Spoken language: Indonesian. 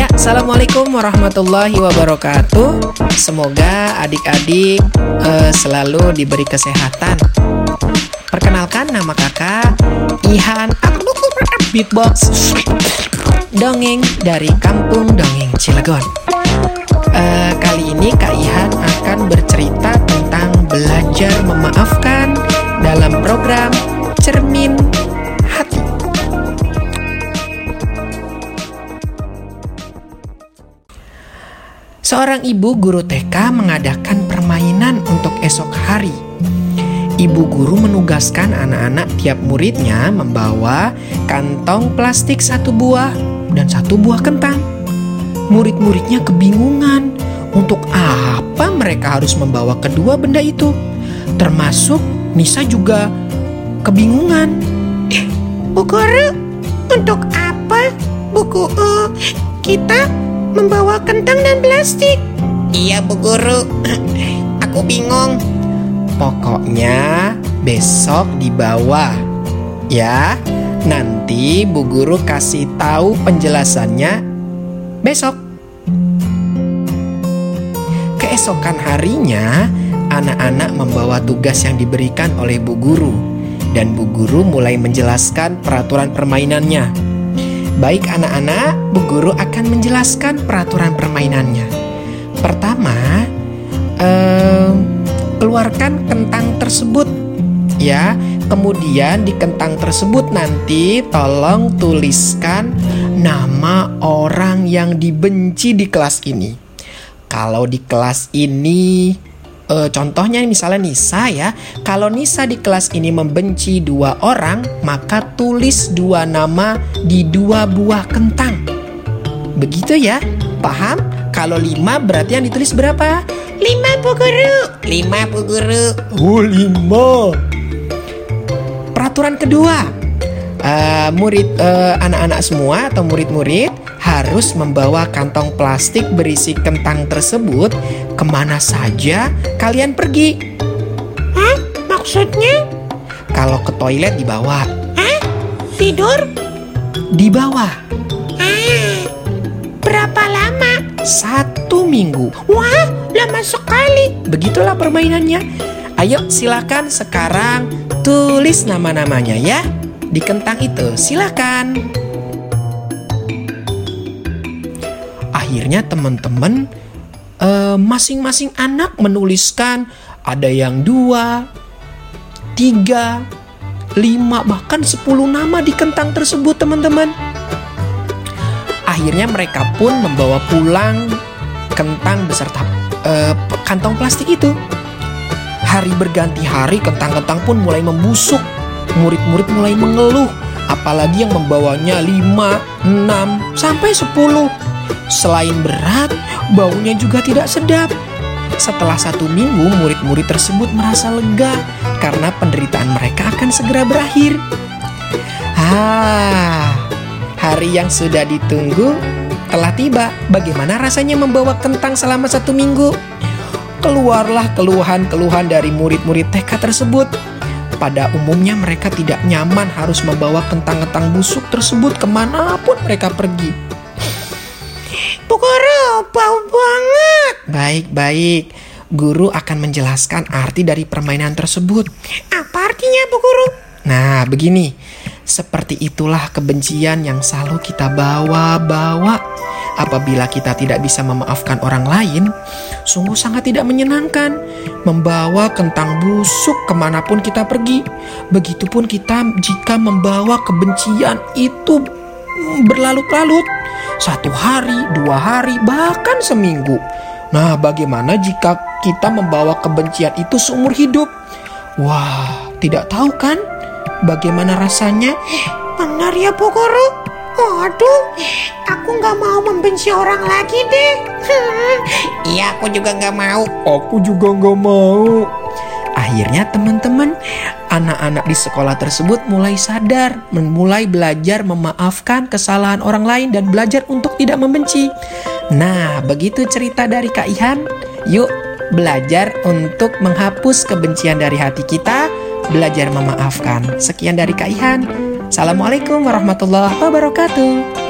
Assalamualaikum warahmatullahi wabarakatuh. Semoga adik-adik uh, selalu diberi kesehatan. Perkenalkan nama kakak Ihan Beatbox Dongeng dari Kampung Dongeng Cilegon. Seorang ibu guru TK mengadakan permainan untuk esok hari. Ibu guru menugaskan anak-anak tiap muridnya membawa kantong plastik satu buah dan satu buah kentang. Murid-muridnya kebingungan untuk apa mereka harus membawa kedua benda itu. Termasuk Nisa juga kebingungan. Eh, Bu Guru, untuk apa buku uh, kita membawa kentang dan plastik? Iya, Bu Guru. Aku bingung. Pokoknya besok dibawa. Ya, nanti Bu Guru kasih tahu penjelasannya besok. Keesokan harinya, anak-anak membawa tugas yang diberikan oleh Bu Guru dan Bu Guru mulai menjelaskan peraturan permainannya. Baik anak-anak, Bu Guru akan menjelaskan peraturan permainannya. Pertama, eh, keluarkan kentang tersebut ya. Kemudian di kentang tersebut nanti tolong tuliskan nama orang yang dibenci di kelas ini. Kalau di kelas ini e, contohnya misalnya Nisa ya. Kalau Nisa di kelas ini membenci dua orang, maka tulis dua nama di dua buah kentang. Begitu ya? Paham? Kalau lima berarti yang ditulis berapa? Lima Bu Guru. Lima Bu Guru. Oh lima. Peraturan kedua, uh, murid anak-anak uh, semua atau murid-murid harus membawa kantong plastik berisi kentang tersebut ke mana saja kalian pergi. Hah? Maksudnya? Kalau ke toilet dibawa. Hah? Tidur? Di bawah. Ah, berapa lama? Satu minggu. Wah, lama sekali. Begitulah permainannya. Ayo silakan sekarang tulis nama-namanya ya di kentang itu. Silakan. Akhirnya teman-teman uh, masing-masing anak menuliskan ada yang dua, tiga, lima bahkan sepuluh nama di kentang tersebut teman-teman. Akhirnya mereka pun membawa pulang kentang beserta uh, kantong plastik itu. Hari berganti hari kentang-kentang pun mulai membusuk. Murid-murid mulai mengeluh, apalagi yang membawanya 5, 6, sampai 10. Selain berat, baunya juga tidak sedap. Setelah satu minggu, murid-murid tersebut merasa lega karena penderitaan mereka akan segera berakhir. Ah, hari yang sudah ditunggu telah tiba. Bagaimana rasanya membawa kentang selama satu minggu? Keluarlah keluhan-keluhan dari murid-murid TK tersebut. Pada umumnya mereka tidak nyaman harus membawa kentang-kentang busuk tersebut ke mana pun mereka pergi. Bu Guru, bau banget. Baik, baik. Guru akan menjelaskan arti dari permainan tersebut. Apa artinya, Bu Guru? Nah, begini. Seperti itulah kebencian yang selalu kita bawa-bawa. Apabila kita tidak bisa memaafkan orang lain, sungguh sangat tidak menyenangkan. Membawa kentang busuk ke mana pun kita pergi. Begitupun kita jika membawa kebencian itu berlalut-lalut. Satu hari, dua hari, bahkan seminggu. Nah, bagaimana jika kita membawa kebencian itu seumur hidup? Wah, tidak tahu kan bagaimana rasanya? Benar ya, Bu Guru? Waduh, aku nggak mau membenci orang lagi deh. Iya, aku juga nggak mau. Aku juga nggak mau. Akhirnya teman-teman, anak-anak di sekolah tersebut mulai sadar, mulai belajar memaafkan kesalahan orang lain dan belajar untuk tidak membenci. Nah, begitu cerita dari Kak Ihan. Yuk, belajar untuk menghapus kebencian dari hati kita, belajar memaafkan. Sekian dari Kak Ihan. Assalamualaikum warahmatullahi wabarakatuh.